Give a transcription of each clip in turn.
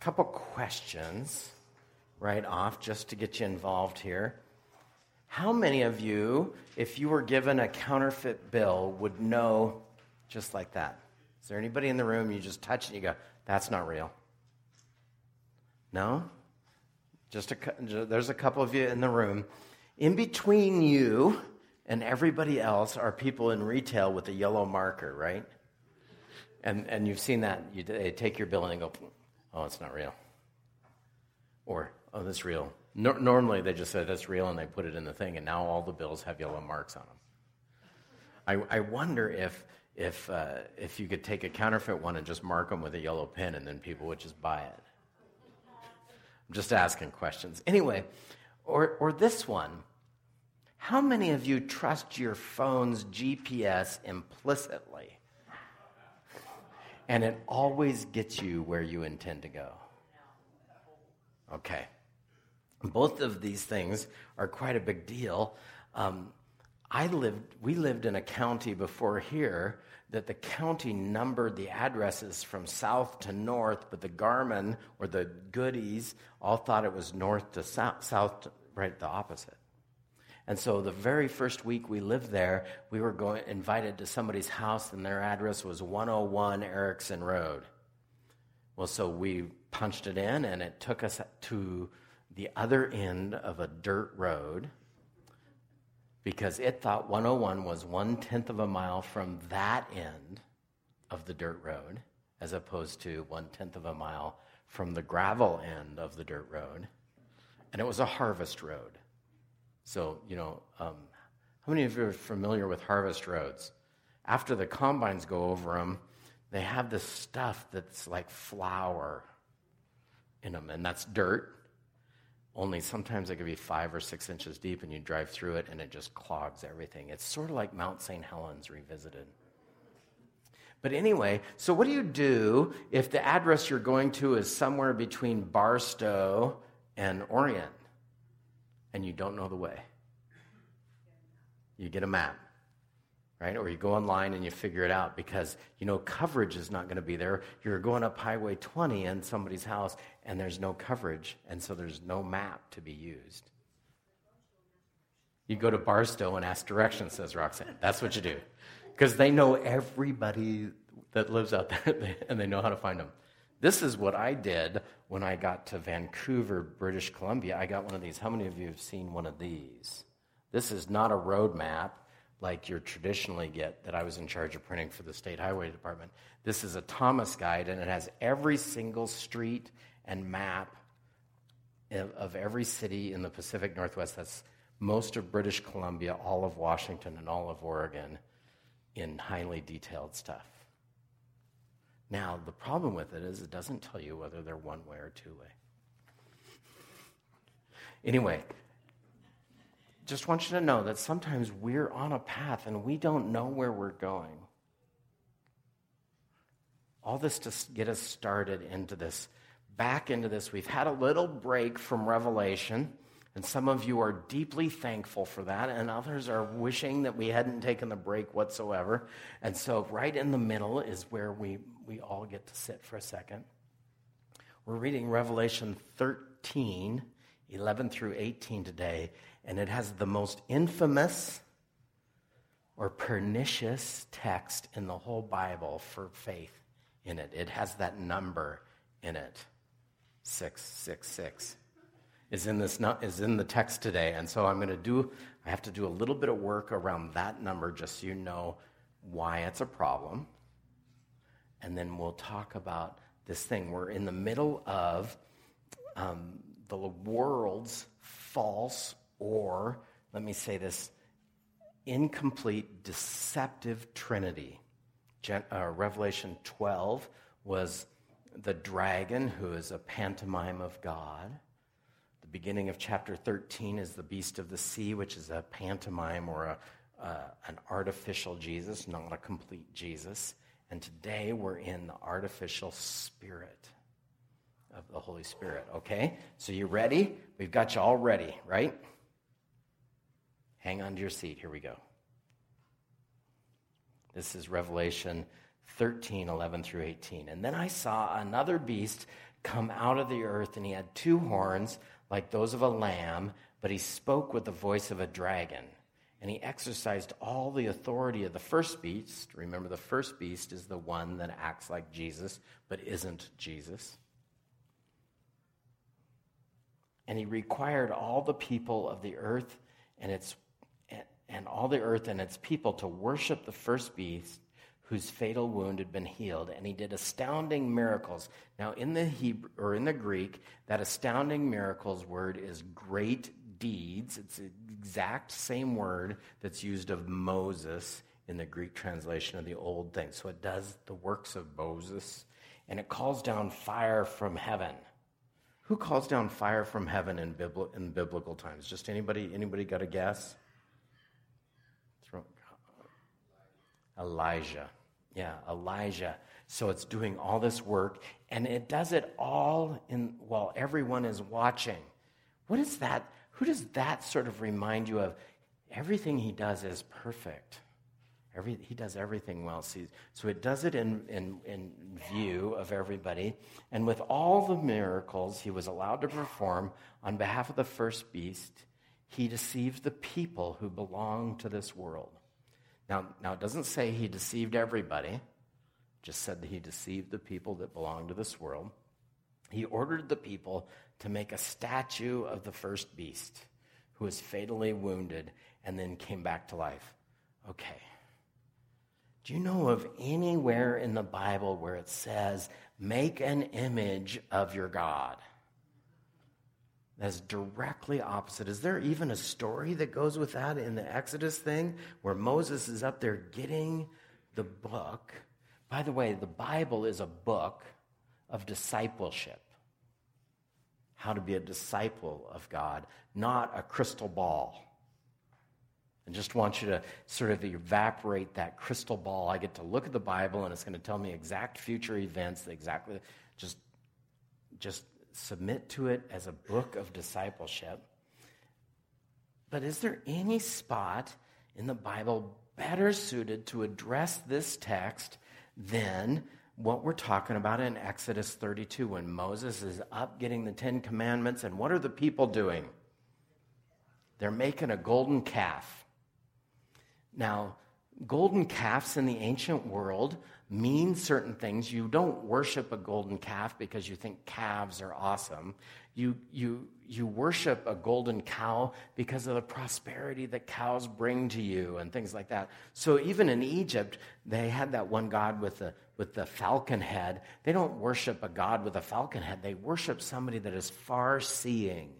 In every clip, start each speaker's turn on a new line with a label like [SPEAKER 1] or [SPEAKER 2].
[SPEAKER 1] couple questions right off just to get you involved here. How many of you, if you were given a counterfeit bill, would know just like that? Is there anybody in the room you just touch and you go, that's not real? No? Just a, there's a couple of you in the room. In between you and everybody else are people in retail with a yellow marker, right? And, and you've seen that. You, they take your bill and they go, oh, it's not real. Or, oh, that's real. No, normally they just say that's real and they put it in the thing, and now all the bills have yellow marks on them. I, I wonder if, if, uh, if you could take a counterfeit one and just mark them with a yellow pen and then people would just buy it. I'm just asking questions. Anyway, or, or this one. How many of you trust your phone's GPS implicitly? And it always gets you where you intend to go. Okay. Both of these things are quite a big deal. Um, I lived, we lived in a county before here that the county numbered the addresses from south to north, but the Garmin or the goodies all thought it was north to south, south to, right the opposite. And so the very first week we lived there, we were going, invited to somebody's house, and their address was 101 Erickson Road. Well, so we punched it in, and it took us to the other end of a dirt road because it thought 101 was one tenth of a mile from that end of the dirt road, as opposed to one tenth of a mile from the gravel end of the dirt road. And it was a harvest road. So, you know, um, how many of you are familiar with harvest roads? After the combines go over them, they have this stuff that's like flour in them, and that's dirt only sometimes it could be five or six inches deep and you drive through it and it just clogs everything. It's sort of like Mount St. Helens revisited. But anyway, so what do you do if the address you're going to is somewhere between Barstow and Orient and you don't know the way? You get a map right? Or you go online and you figure it out because you know coverage is not going to be there. You're going up Highway 20 in somebody's house and there's no coverage, and so there's no map to be used. You go to Barstow and ask directions, says Roxanne. That's what you do. Because they know everybody that lives out there and they know how to find them. This is what I did when I got to Vancouver, British Columbia. I got one of these. How many of you have seen one of these? This is not a road map like you traditionally get that I was in charge of printing for the State Highway Department. This is a Thomas guide, and it has every single street and map of every city in the Pacific Northwest. That's most of British Columbia, all of Washington, and all of Oregon in highly detailed stuff. Now, the problem with it is it doesn't tell you whether they're one way or two way. Anyway, just want you to know that sometimes we're on a path and we don't know where we're going. All this to get us started into this, back into this. We've had a little break from Revelation, and some of you are deeply thankful for that, and others are wishing that we hadn't taken the break whatsoever. And so, right in the middle is where we, we all get to sit for a second. We're reading Revelation 13, 11 through 18 today and it has the most infamous or pernicious text in the whole Bible for faith in it. It has that number in it 666 is in this is in the text today and so i'm going to do i have to do a little bit of work around that number just so you know why it's a problem and then we'll talk about this thing we're in the middle of um, the world's false or, let me say this, incomplete, deceptive trinity. Gen- uh, Revelation 12 was the dragon, who is a pantomime of God. The beginning of chapter 13 is the beast of the sea, which is a pantomime or a, uh, an artificial Jesus, not a complete Jesus. And today we're in the artificial spirit of the Holy Spirit, okay? So you ready? We've got you all ready, right? Hang on to your seat. Here we go. This is Revelation 13, 11 through 18. And then I saw another beast come out of the earth, and he had two horns like those of a lamb, but he spoke with the voice of a dragon. And he exercised all the authority of the first beast. Remember, the first beast is the one that acts like Jesus, but isn't Jesus. And he required all the people of the earth and its and all the earth and its people to worship the first beast whose fatal wound had been healed and he did astounding miracles now in the hebrew or in the greek that astounding miracles word is great deeds it's the exact same word that's used of moses in the greek translation of the old thing so it does the works of moses and it calls down fire from heaven who calls down fire from heaven in, bibli- in biblical times just anybody anybody got a guess Elijah. Yeah, Elijah. So it's doing all this work, and it does it all in while everyone is watching. What is that? Who does that sort of remind you of? Everything he does is perfect. Every, he does everything well. So it does it in, in, in view of everybody. And with all the miracles he was allowed to perform on behalf of the first beast, he deceived the people who belong to this world. Now, now, it doesn't say he deceived everybody, just said that he deceived the people that belong to this world. He ordered the people to make a statue of the first beast who was fatally wounded and then came back to life. Okay. Do you know of anywhere in the Bible where it says, make an image of your God? That's directly opposite. Is there even a story that goes with that in the Exodus thing where Moses is up there getting the book? By the way, the Bible is a book of discipleship. How to be a disciple of God, not a crystal ball. I just want you to sort of evaporate that crystal ball. I get to look at the Bible and it's going to tell me exact future events, exactly just just submit to it as a book of discipleship. But is there any spot in the Bible better suited to address this text than what we're talking about in Exodus 32 when Moses is up getting the Ten Commandments? And what are the people doing? They're making a golden calf. Now, golden calves in the ancient world mean certain things. You don't worship a golden calf because you think calves are awesome. You, you, you worship a golden cow because of the prosperity that cows bring to you and things like that. So even in Egypt, they had that one god with the, with the falcon head. They don't worship a god with a falcon head, they worship somebody that is far seeing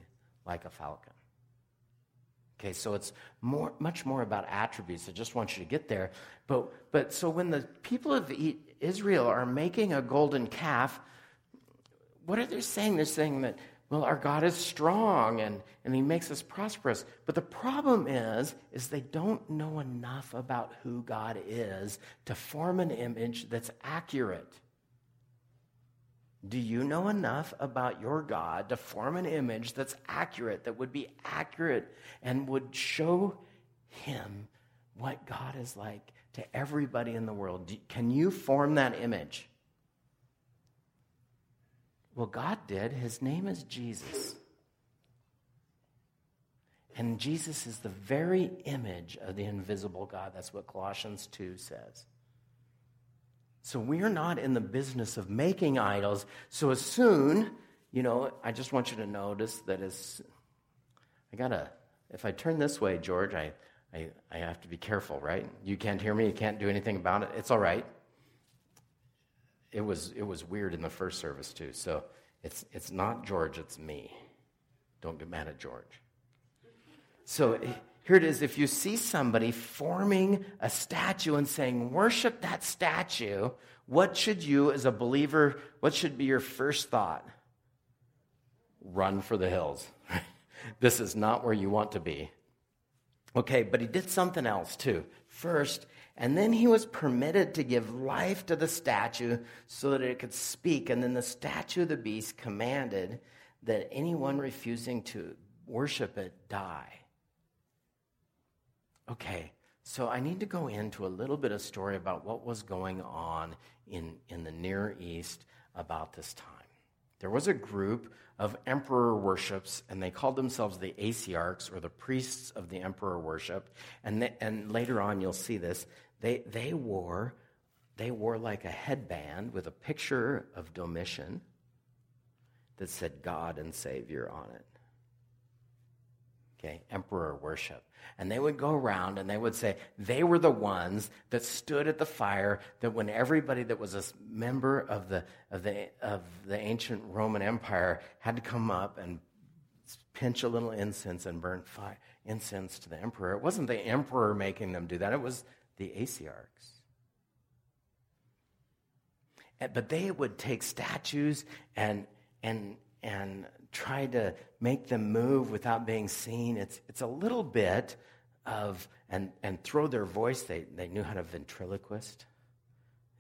[SPEAKER 1] like a falcon. Okay, so it's more, much more about attributes. I just want you to get there. But, but so when the people of Israel are making a golden calf, what are they saying? They're saying that, well, our God is strong and, and he makes us prosperous. But the problem is, is they don't know enough about who God is to form an image that's accurate. Do you know enough about your God to form an image that's accurate, that would be accurate and would show him what God is like to everybody in the world? Can you form that image? Well, God did. His name is Jesus. And Jesus is the very image of the invisible God. That's what Colossians 2 says. So we are not in the business of making idols. So as soon, you know, I just want you to notice that as I gotta, if I turn this way, George, I, I, I have to be careful, right? You can't hear me, you can't do anything about it. It's all right. It was it was weird in the first service too. So it's it's not George, it's me. Don't get mad at George. So here it is. If you see somebody forming a statue and saying, worship that statue, what should you, as a believer, what should be your first thought? Run for the hills. this is not where you want to be. Okay, but he did something else too. First, and then he was permitted to give life to the statue so that it could speak. And then the statue of the beast commanded that anyone refusing to worship it die. Okay, so I need to go into a little bit of story about what was going on in, in the Near East about this time. there was a group of emperor worships, and they called themselves the Asiarchs or the priests of the emperor worship. And, they, and later on, you'll see this. They, they wore they wore like a headband with a picture of Domitian that said God and Savior on it. Okay, emperor worship. And they would go around and they would say they were the ones that stood at the fire that when everybody that was a member of the, of the, of the ancient Roman Empire had to come up and pinch a little incense and burn fire, incense to the emperor. It wasn't the emperor making them do that, it was the Asiarchs. But they would take statues and, and, and try to make them move without being seen. It's, it's a little bit of, and, and throw their voice. They, they knew how to ventriloquist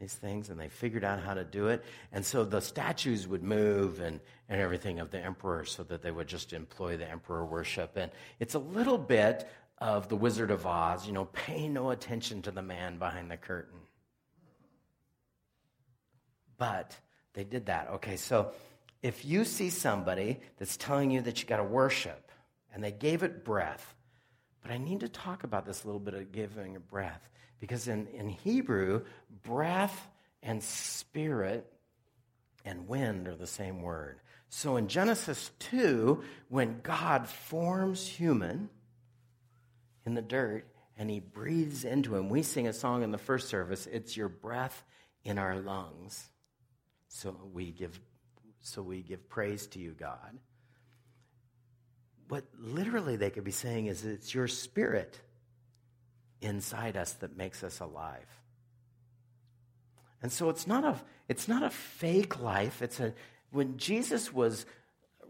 [SPEAKER 1] these things and they figured out how to do it. And so the statues would move and, and everything of the emperor so that they would just employ the emperor worship. And it's a little bit of the Wizard of Oz, you know, pay no attention to the man behind the curtain. But they did that. Okay, so if you see somebody that's telling you that you got to worship and they gave it breath, but I need to talk about this a little bit of giving a breath because in, in Hebrew, breath and spirit and wind are the same word. So in Genesis 2, when God forms human in the dirt and he breathes into him, we sing a song in the first service, it's your breath in our lungs. So we give so we give praise to you, God. What literally they could be saying is it's your spirit inside us that makes us alive. And so it's not a it's not a fake life. It's a when Jesus was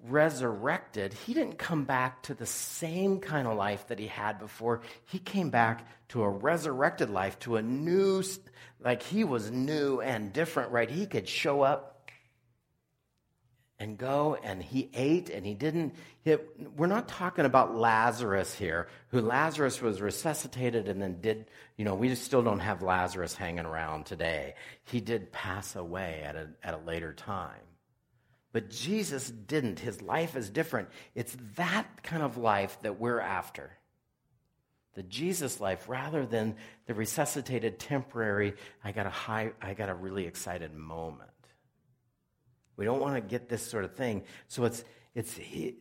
[SPEAKER 1] resurrected, he didn't come back to the same kind of life that he had before. He came back to a resurrected life, to a new like he was new and different, right? He could show up and go and he ate and he didn't we're not talking about lazarus here who lazarus was resuscitated and then did you know we still don't have lazarus hanging around today he did pass away at a, at a later time but jesus didn't his life is different it's that kind of life that we're after the Jesus life rather than the resuscitated temporary, I got a high, I got a really excited moment. We don't want to get this sort of thing. So it's, it's,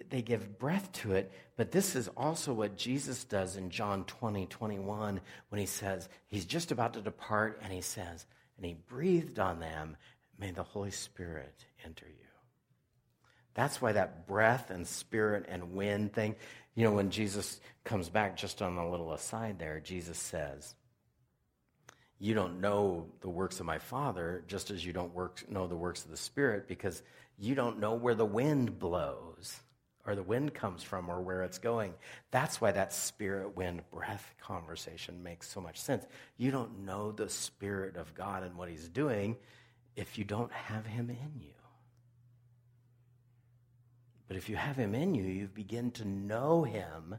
[SPEAKER 1] they give breath to it, but this is also what Jesus does in John 20, 21, when he says, he's just about to depart, and he says, and he breathed on them, may the Holy Spirit enter you. That's why that breath and spirit and wind thing, you know, when Jesus comes back, just on a little aside there, Jesus says, You don't know the works of my Father, just as you don't work, know the works of the Spirit, because you don't know where the wind blows or the wind comes from or where it's going. That's why that spirit, wind, breath conversation makes so much sense. You don't know the Spirit of God and what He's doing if you don't have Him in you. But if you have him in you, you begin to know him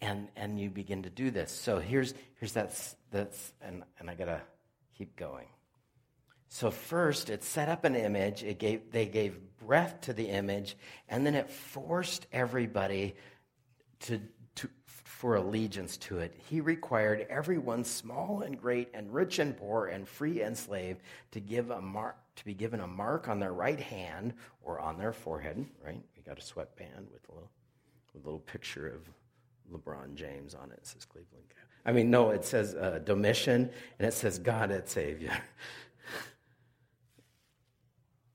[SPEAKER 1] and, and you begin to do this. So here's, here's that, that's, and, and I got to keep going. So first, it set up an image. It gave, they gave breath to the image, and then it forced everybody to, to, for allegiance to it. He required everyone, small and great, and rich and poor, and free and slave, to give a mark to be given a mark on their right hand or on their forehead, right? We got a sweatband with a little, with a little picture of LeBron James on it. It says Cleveland. I mean, no, it says uh, Domitian, and it says God at Savior.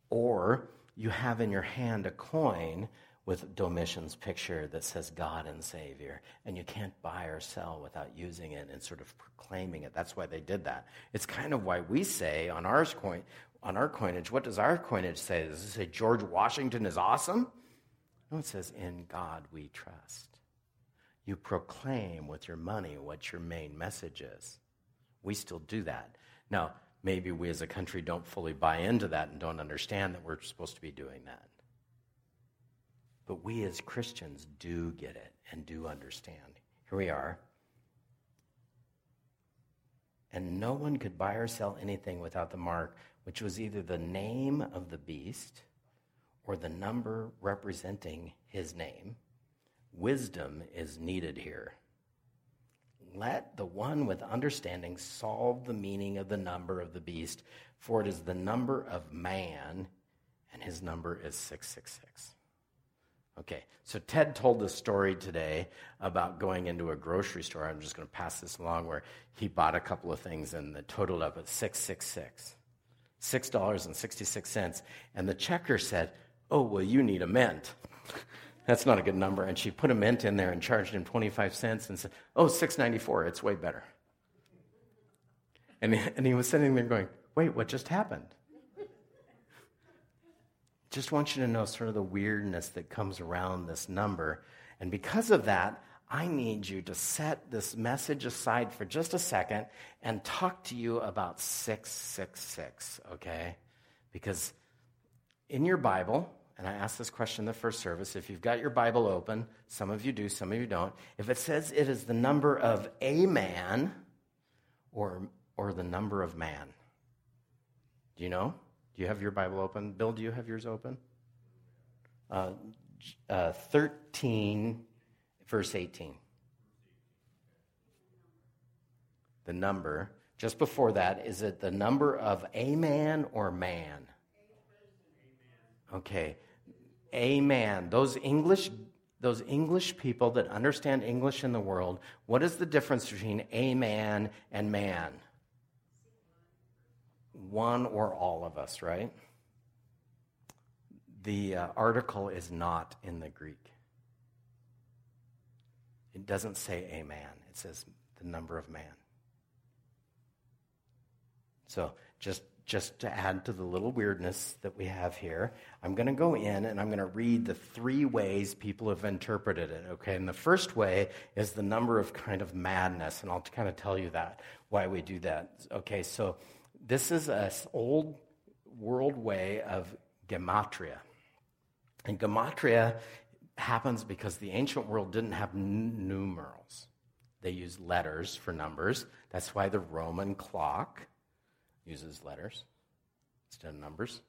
[SPEAKER 1] or you have in your hand a coin with Domitian's picture that says God and Savior, and you can't buy or sell without using it and sort of proclaiming it. That's why they did that. It's kind of why we say on our coin, on our coinage, what does our coinage say? Does it say George Washington is awesome? No, it says, In God we trust. You proclaim with your money what your main message is. We still do that. Now, maybe we as a country don't fully buy into that and don't understand that we're supposed to be doing that. But we as Christians do get it and do understand. Here we are. And no one could buy or sell anything without the mark which was either the name of the beast or the number representing his name, wisdom is needed here. Let the one with understanding solve the meaning of the number of the beast, for it is the number of man, and his number is 666. Okay, so Ted told the story today about going into a grocery store. I'm just going to pass this along where he bought a couple of things and the total up at 666. $6.66. And the checker said, Oh, well, you need a mint. That's not a good number. And she put a mint in there and charged him 25 cents and said, Oh, 694. It's way better. And, and he was sitting there going, Wait, what just happened? Just want you to know sort of the weirdness that comes around this number. And because of that, I need you to set this message aside for just a second and talk to you about 666, okay? Because in your Bible, and I asked this question in the first service, if you've got your Bible open, some of you do, some of you don't, if it says it is the number of a man or, or the number of man, do you know? Do you have your Bible open? Bill, do you have yours open? Uh, uh, 13 verse 18. The number, just before that, is it the number of a man or man? Okay. A man. Those English those English people that understand English in the world, what is the difference between a man and man? One or all of us, right? The uh, article is not in the Greek. It doesn't say a man, it says the number of man. So, just, just to add to the little weirdness that we have here, I'm going to go in and I'm going to read the three ways people have interpreted it. Okay, and the first way is the number of kind of madness, and I'll kind of tell you that, why we do that. Okay, so this is an old world way of gematria. And gematria happens because the ancient world didn't have n- numerals. They used letters for numbers. That's why the Roman clock uses letters instead of numbers.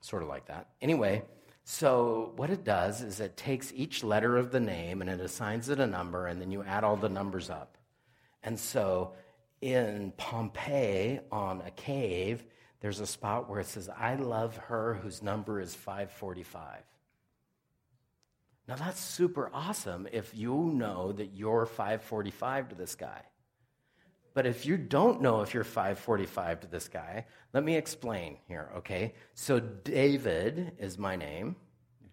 [SPEAKER 1] Sort of like that. Anyway, so what it does is it takes each letter of the name and it assigns it a number, and then you add all the numbers up. And so in Pompeii on a cave, there's a spot where it says, I love her whose number is 545. Now, that's super awesome if you know that you're 545 to this guy. But if you don't know if you're 545 to this guy, let me explain here, okay? So, David is my name,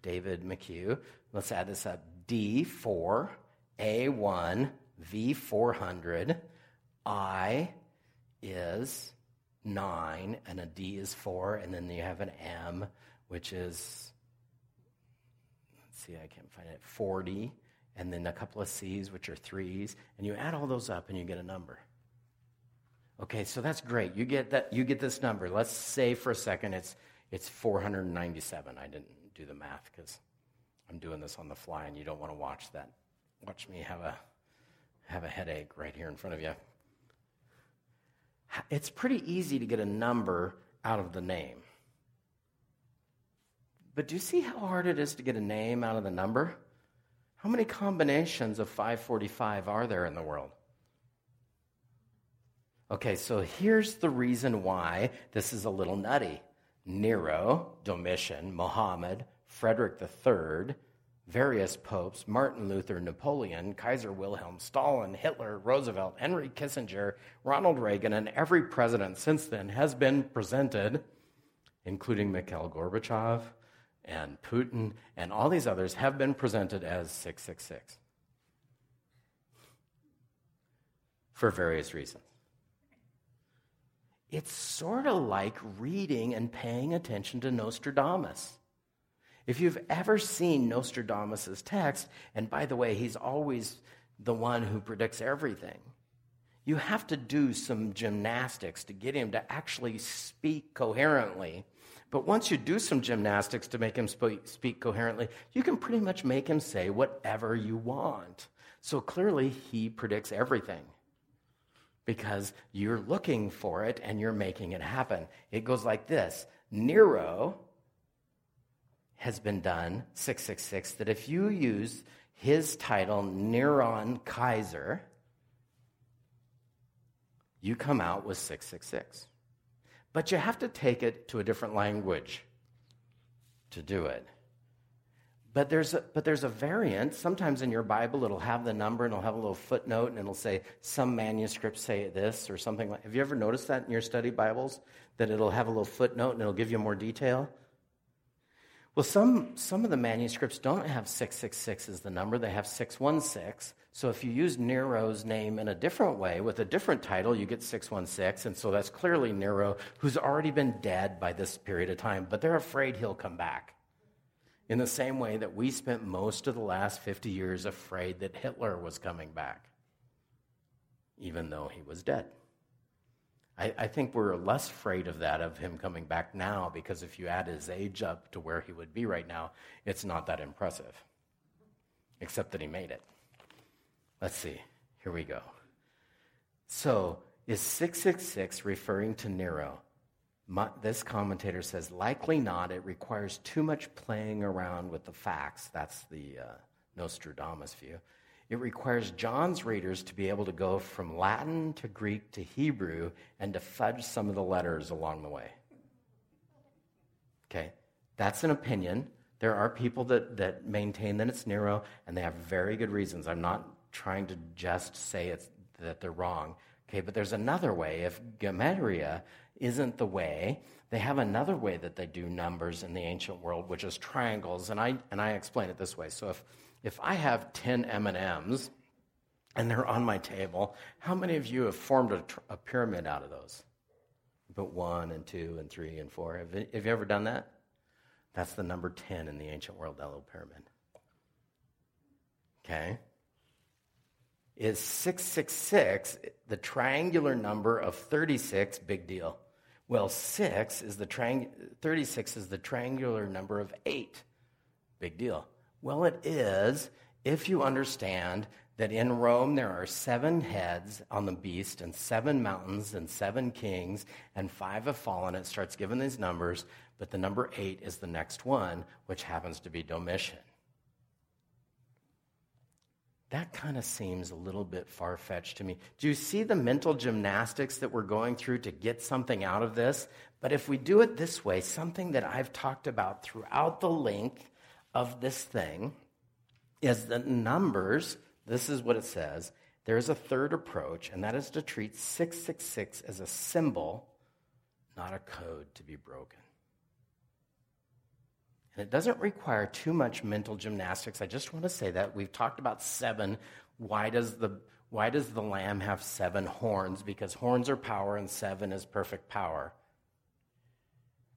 [SPEAKER 1] David McHugh. Let's add this up D4, A1, V400. I is 9, and a D is 4, and then you have an M, which is let's see, I can't find it, 40, and then a couple of C's, which are threes, and you add all those up and you get a number. Okay, so that's great. You get that you get this number. Let's say for a second it's it's 497. I didn't do the math because I'm doing this on the fly and you don't want to watch that. Watch me have a have a headache right here in front of you. It's pretty easy to get a number out of the name. But do you see how hard it is to get a name out of the number? How many combinations of 545 are there in the world? Okay, so here's the reason why this is a little nutty Nero, Domitian, Muhammad, Frederick III, various popes, Martin Luther, Napoleon, Kaiser Wilhelm, Stalin, Hitler, Roosevelt, Henry Kissinger, Ronald Reagan, and every president since then has been presented, including Mikhail Gorbachev, and Putin and all these others have been presented as 666 for various reasons. It's sort of like reading and paying attention to Nostradamus. If you've ever seen Nostradamus' text, and by the way, he's always the one who predicts everything, you have to do some gymnastics to get him to actually speak coherently but once you do some gymnastics to make him speak coherently, you can pretty much make him say whatever you want. So clearly, he predicts everything because you're looking for it and you're making it happen. It goes like this Nero has been done, 666, that if you use his title, Neron Kaiser, you come out with 666. But you have to take it to a different language to do it. But there's, a, but there's a variant. Sometimes in your Bible, it'll have the number and it'll have a little footnote and it'll say, some manuscripts say this or something like Have you ever noticed that in your study Bibles? That it'll have a little footnote and it'll give you more detail? Well, some, some of the manuscripts don't have 666 as the number, they have 616. So if you use Nero's name in a different way with a different title, you get 616. And so that's clearly Nero, who's already been dead by this period of time, but they're afraid he'll come back in the same way that we spent most of the last 50 years afraid that Hitler was coming back, even though he was dead. I, I, think we're less afraid of that, of him coming back now, because if you add his age up to where he would be right now, it's not that impressive, except that he made it. Let's see. Here we go. So, is 666 referring to Nero? My, this commentator says, likely not. It requires too much playing around with the facts. That's the uh, Nostradamus view. It requires John's readers to be able to go from Latin to Greek to Hebrew and to fudge some of the letters along the way. Okay, that's an opinion. There are people that, that maintain that it's Nero, and they have very good reasons. I'm not trying to just say it's, that they're wrong. Okay, but there's another way. If Gematria isn't the way. They have another way that they do numbers in the ancient world, which is triangles, and I and I explain it this way. So if if I have ten M and they're on my table, how many of you have formed a, a pyramid out of those? But one and two and three and four. Have, have you ever done that? That's the number ten in the ancient world, that little pyramid. Okay. Is 666 the triangular number of 36? Big deal. Well, 6 is the triang- 36 is the triangular number of 8. Big deal. Well, it is if you understand that in Rome there are seven heads on the beast and seven mountains and seven kings and five have fallen. It starts giving these numbers, but the number eight is the next one, which happens to be Domitian that kind of seems a little bit far fetched to me. Do you see the mental gymnastics that we're going through to get something out of this? But if we do it this way, something that I've talked about throughout the length of this thing is the numbers. This is what it says. There is a third approach, and that is to treat 666 as a symbol, not a code to be broken. And it doesn't require too much mental gymnastics. I just want to say that. We've talked about seven. Why does the, why does the lamb have seven horns? Because horns are power and seven is perfect power.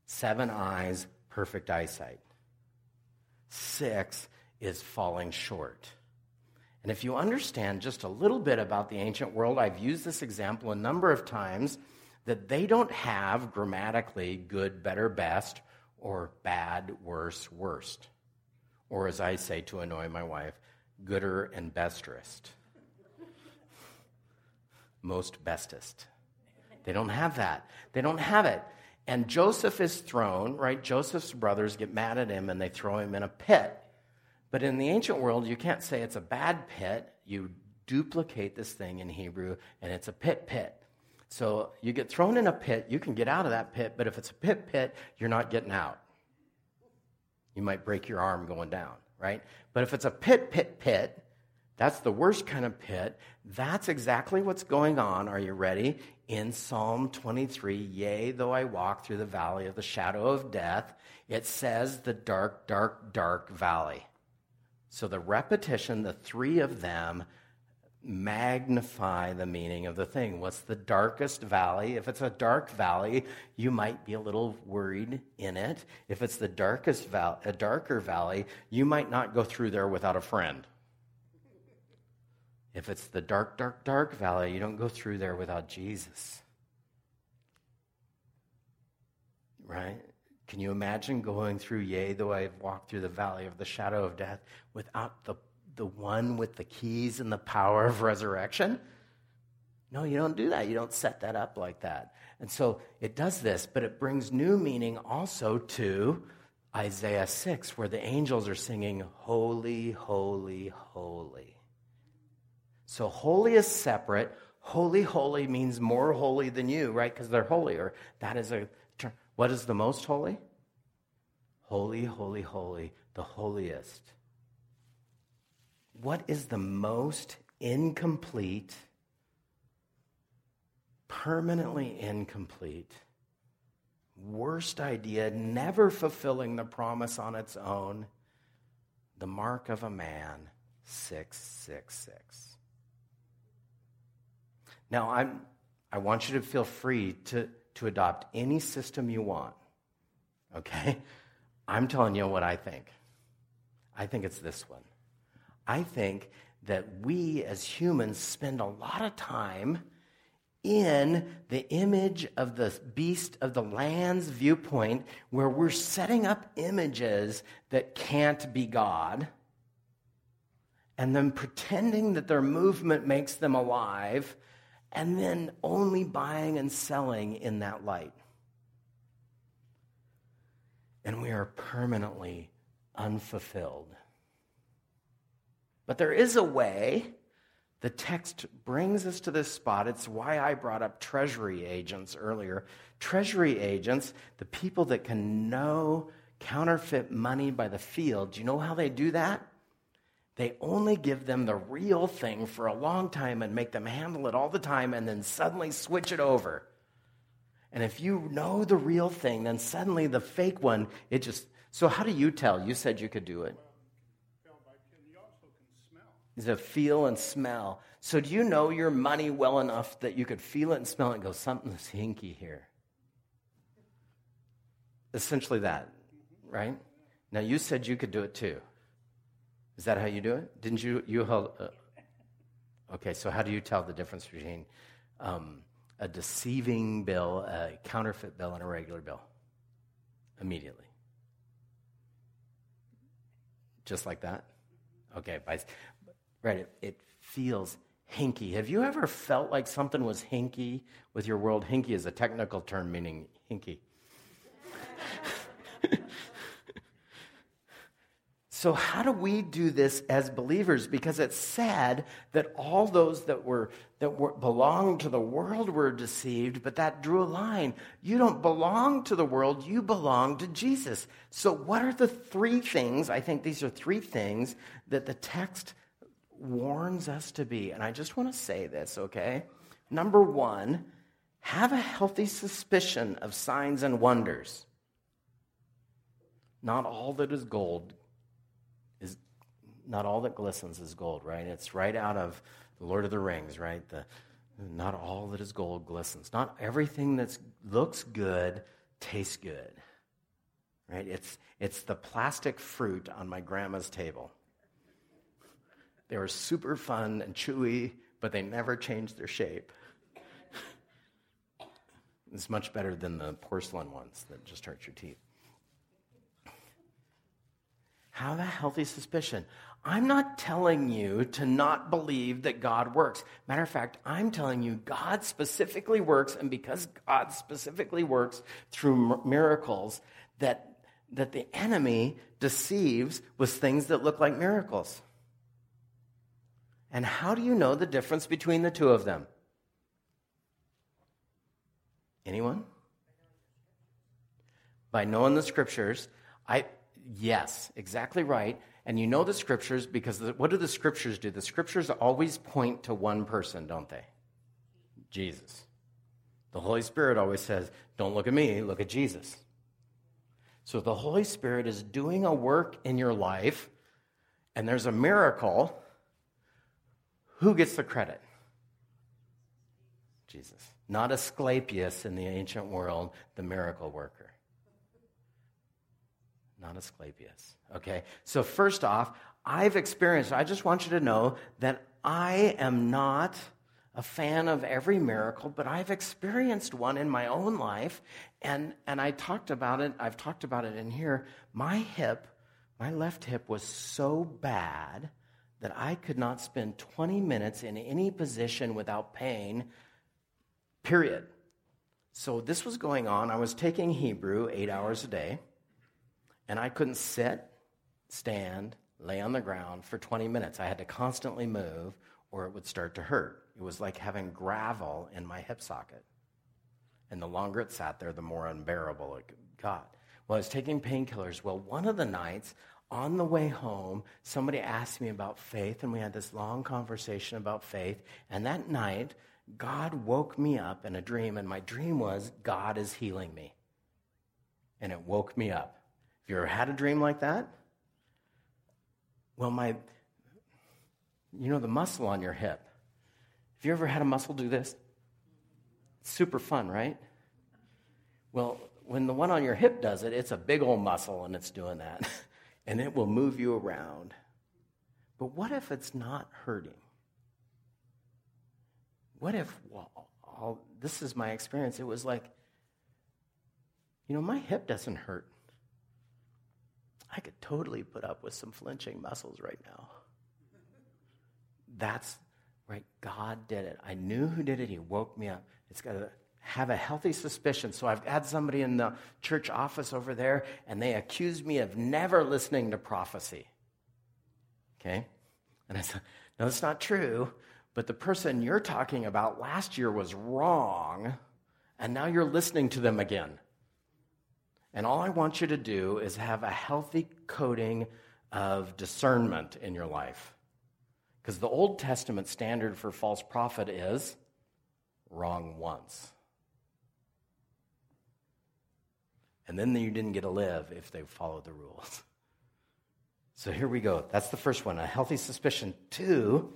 [SPEAKER 1] Seven eyes, perfect eyesight. Six is falling short. And if you understand just a little bit about the ancient world, I've used this example a number of times that they don't have grammatically good, better, best or bad, worse, worst. Or as I say to annoy my wife, gooder and besterest. Most bestest. They don't have that. They don't have it. And Joseph is thrown, right? Joseph's brothers get mad at him and they throw him in a pit. But in the ancient world, you can't say it's a bad pit. You duplicate this thing in Hebrew, and it's a pit pit. So you get thrown in a pit, you can get out of that pit, but if it's a pit pit, you're not getting out. You might break your arm going down, right? But if it's a pit, pit, pit, that's the worst kind of pit. That's exactly what's going on. Are you ready? In Psalm 23, yea, though I walk through the valley of the shadow of death, it says the dark, dark, dark valley. So the repetition, the three of them, magnify the meaning of the thing. What's the darkest valley? If it's a dark valley, you might be a little worried in it. If it's the darkest val- a darker valley, you might not go through there without a friend. If it's the dark, dark, dark valley, you don't go through there without Jesus. Right? Can you imagine going through, yea, though I have walked through the valley of the shadow of death, without the the one with the keys and the power of resurrection? No, you don't do that. You don't set that up like that. And so it does this, but it brings new meaning also to Isaiah 6, where the angels are singing, Holy, Holy, Holy. So holy is separate. Holy, holy means more holy than you, right? Because they're holier. That is a term. What is the most holy? Holy, holy, holy, the holiest. What is the most incomplete, permanently incomplete, worst idea, never fulfilling the promise on its own? The mark of a man, 666. Now, I'm, I want you to feel free to, to adopt any system you want, okay? I'm telling you what I think. I think it's this one. I think that we as humans spend a lot of time in the image of the beast of the land's viewpoint where we're setting up images that can't be God and then pretending that their movement makes them alive and then only buying and selling in that light. And we are permanently unfulfilled. But there is a way. The text brings us to this spot. It's why I brought up treasury agents earlier. Treasury agents, the people that can know counterfeit money by the field, do you know how they do that? They only give them the real thing for a long time and make them handle it all the time and then suddenly switch it over. And if you know the real thing, then suddenly the fake one, it just. So, how do you tell? You said you could do it. Is a feel and smell. So, do you know your money well enough that you could feel it and smell it and go, something's hinky here? Essentially, that, right? Now, you said you could do it too. Is that how you do it? Didn't you? You held. Uh, okay, so how do you tell the difference between um, a deceiving bill, a counterfeit bill, and a regular bill? Immediately. Just like that? Okay, by, right, it, it feels hinky. Have you ever felt like something was hinky with your world? Hinky is a technical term meaning hinky. So, how do we do this as believers? Because it's sad that all those that were that were, belonged to the world were deceived, but that drew a line. You don't belong to the world; you belong to Jesus. So, what are the three things? I think these are three things that the text warns us to be. And I just want to say this, okay? Number one, have a healthy suspicion of signs and wonders. Not all that is gold not all that glistens is gold, right? It's right out of the Lord of the Rings, right? The, not all that is gold glistens. Not everything that looks good tastes good, right? It's, it's the plastic fruit on my grandma's table. They were super fun and chewy, but they never changed their shape. it's much better than the porcelain ones that just hurt your teeth. Have a healthy suspicion. I'm not telling you to not believe that God works. Matter of fact, I'm telling you God specifically works, and because God specifically works through miracles, that, that the enemy deceives with things that look like miracles. And how do you know the difference between the two of them? Anyone? By knowing the scriptures. I yes, exactly right. And you know the scriptures because the, what do the scriptures do? The scriptures always point to one person, don't they? Jesus. The Holy Spirit always says, Don't look at me, look at Jesus. So the Holy Spirit is doing a work in your life, and there's a miracle. Who gets the credit? Jesus. Not Asclepius in the ancient world, the miracle worker not Asclepius. Okay? So, first off, I've experienced, I just want you to know that I am not a fan of every miracle, but I've experienced one in my own life. And, and I talked about it, I've talked about it in here. My hip, my left hip was so bad that I could not spend 20 minutes in any position without pain, period. So this was going on. I was taking Hebrew eight hours a day And I couldn't sit, stand, lay on the ground for 20 minutes. I had to constantly move or it would start to hurt. It was like having gravel in my hip socket. And the longer it sat there, the more unbearable it got. Well, I was taking painkillers. Well, one of the nights on the way home, somebody asked me about faith, and we had this long conversation about faith. And that night, God woke me up in a dream, and my dream was God is healing me. And it woke me up. You ever had a dream like that? Well, my, you know, the muscle on your hip. Have you ever had a muscle do this? It's super fun, right? Well, when the one on your hip does it, it's a big old muscle and it's doing that. and it will move you around. But what if it's not hurting? What if, well, all, this is my experience, it was like, you know, my hip doesn't hurt. I could totally put up with some flinching muscles right now. That's right. God did it. I knew who did it. He woke me up. It's got to have a healthy suspicion. So I've had somebody in the church office over there, and they accused me of never listening to prophecy. Okay? And I said, No, that's not true. But the person you're talking about last year was wrong, and now you're listening to them again. And all I want you to do is have a healthy coding of discernment in your life. Because the Old Testament standard for false prophet is wrong once. And then you didn't get to live if they followed the rules. So here we go. That's the first one a healthy suspicion. Two,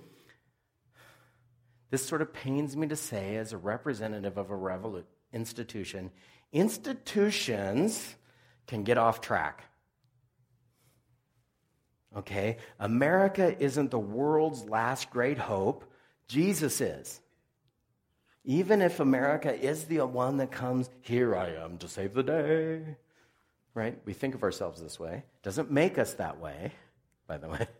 [SPEAKER 1] this sort of pains me to say as a representative of a revolut institution, institutions can get off track. Okay? America isn't the world's last great hope, Jesus is. Even if America is the one that comes, here I am to save the day, right? We think of ourselves this way. Doesn't make us that way, by the way.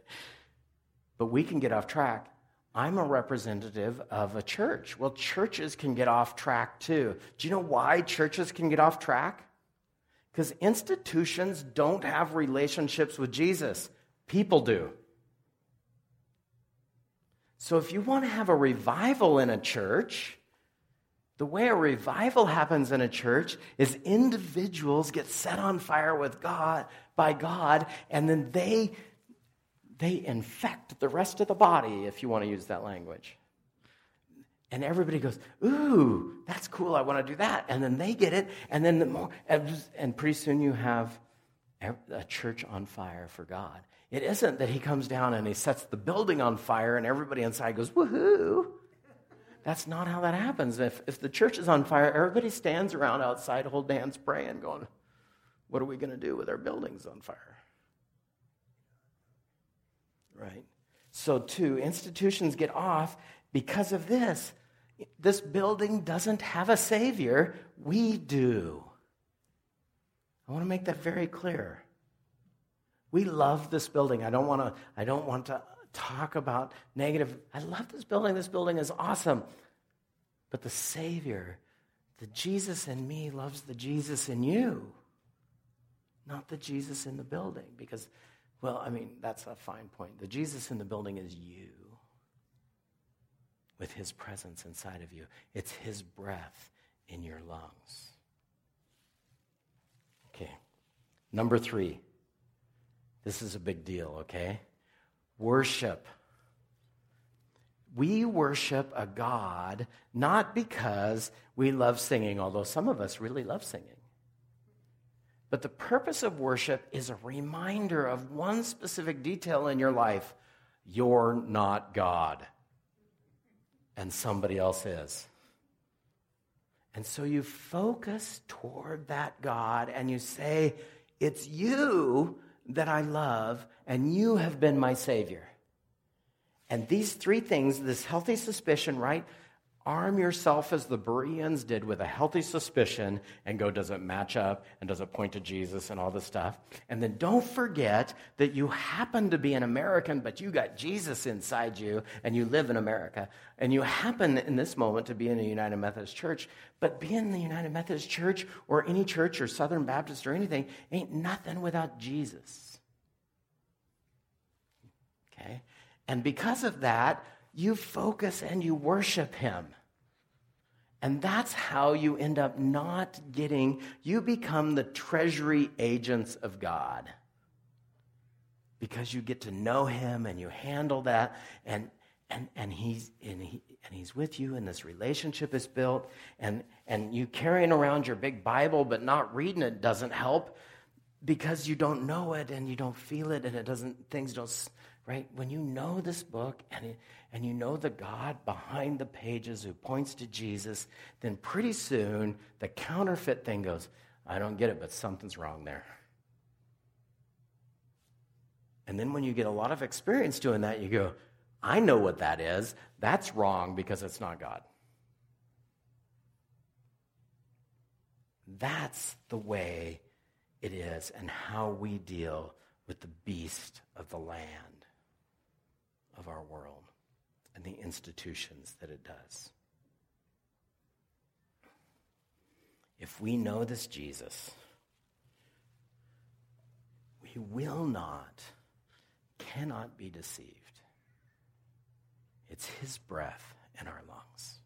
[SPEAKER 1] But we can get off track. I'm a representative of a church. Well, churches can get off track too. Do you know why churches can get off track? Because institutions don't have relationships with Jesus, people do. So if you want to have a revival in a church, the way a revival happens in a church is individuals get set on fire with God by God, and then they they infect the rest of the body, if you want to use that language. And everybody goes, "Ooh, that's cool! I want to do that." And then they get it, and then the more, and pretty soon you have a church on fire for God. It isn't that He comes down and He sets the building on fire, and everybody inside goes, "Woohoo!" That's not how that happens. If, if the church is on fire, everybody stands around outside, holding hands, praying, going, What are we going to do with our buildings on fire? Right? So, two, institutions get off because of this. This building doesn't have a savior, we do. I want to make that very clear. We love this building. I don't want to, I don't want to talk about negative. I love this building. This building is awesome. But the Savior, the Jesus in me, loves the Jesus in you, not the Jesus in the building. Because, well, I mean, that's a fine point. The Jesus in the building is you with his presence inside of you, it's his breath in your lungs. Okay. Number three. This is a big deal, okay? worship. We worship a God not because we love singing, although some of us really love singing. But the purpose of worship is a reminder of one specific detail in your life you're not God, and somebody else is. And so you focus toward that God and you say, It's you that I love, and you have been my Savior. And these three things, this healthy suspicion, right, Arm yourself as the Bereans did with a healthy suspicion and go, does it match up and does it point to Jesus and all this stuff? And then don't forget that you happen to be an American, but you got Jesus inside you and you live in America. And you happen in this moment to be in a United Methodist church, but being in the United Methodist church or any church or Southern Baptist or anything ain't nothing without Jesus. Okay? And because of that, you focus and you worship him. And that's how you end up not getting, you become the treasury agents of God. Because you get to know him and you handle that, and, and, and, he's, and, he, and he's with you, and this relationship is built, and, and you carrying around your big Bible but not reading it doesn't help because you don't know it and you don't feel it, and it doesn't, things don't right? When you know this book and, and you know the God behind the pages who points to Jesus, then pretty soon the counterfeit thing goes, I don't get it, but something's wrong there. And then when you get a lot of experience doing that, you go, I know what that is. That's wrong because it's not God. That's the way it is and how we deal with the beast of the land of our world and the institutions that it does. If we know this Jesus, we will not, cannot be deceived. It's his breath in our lungs.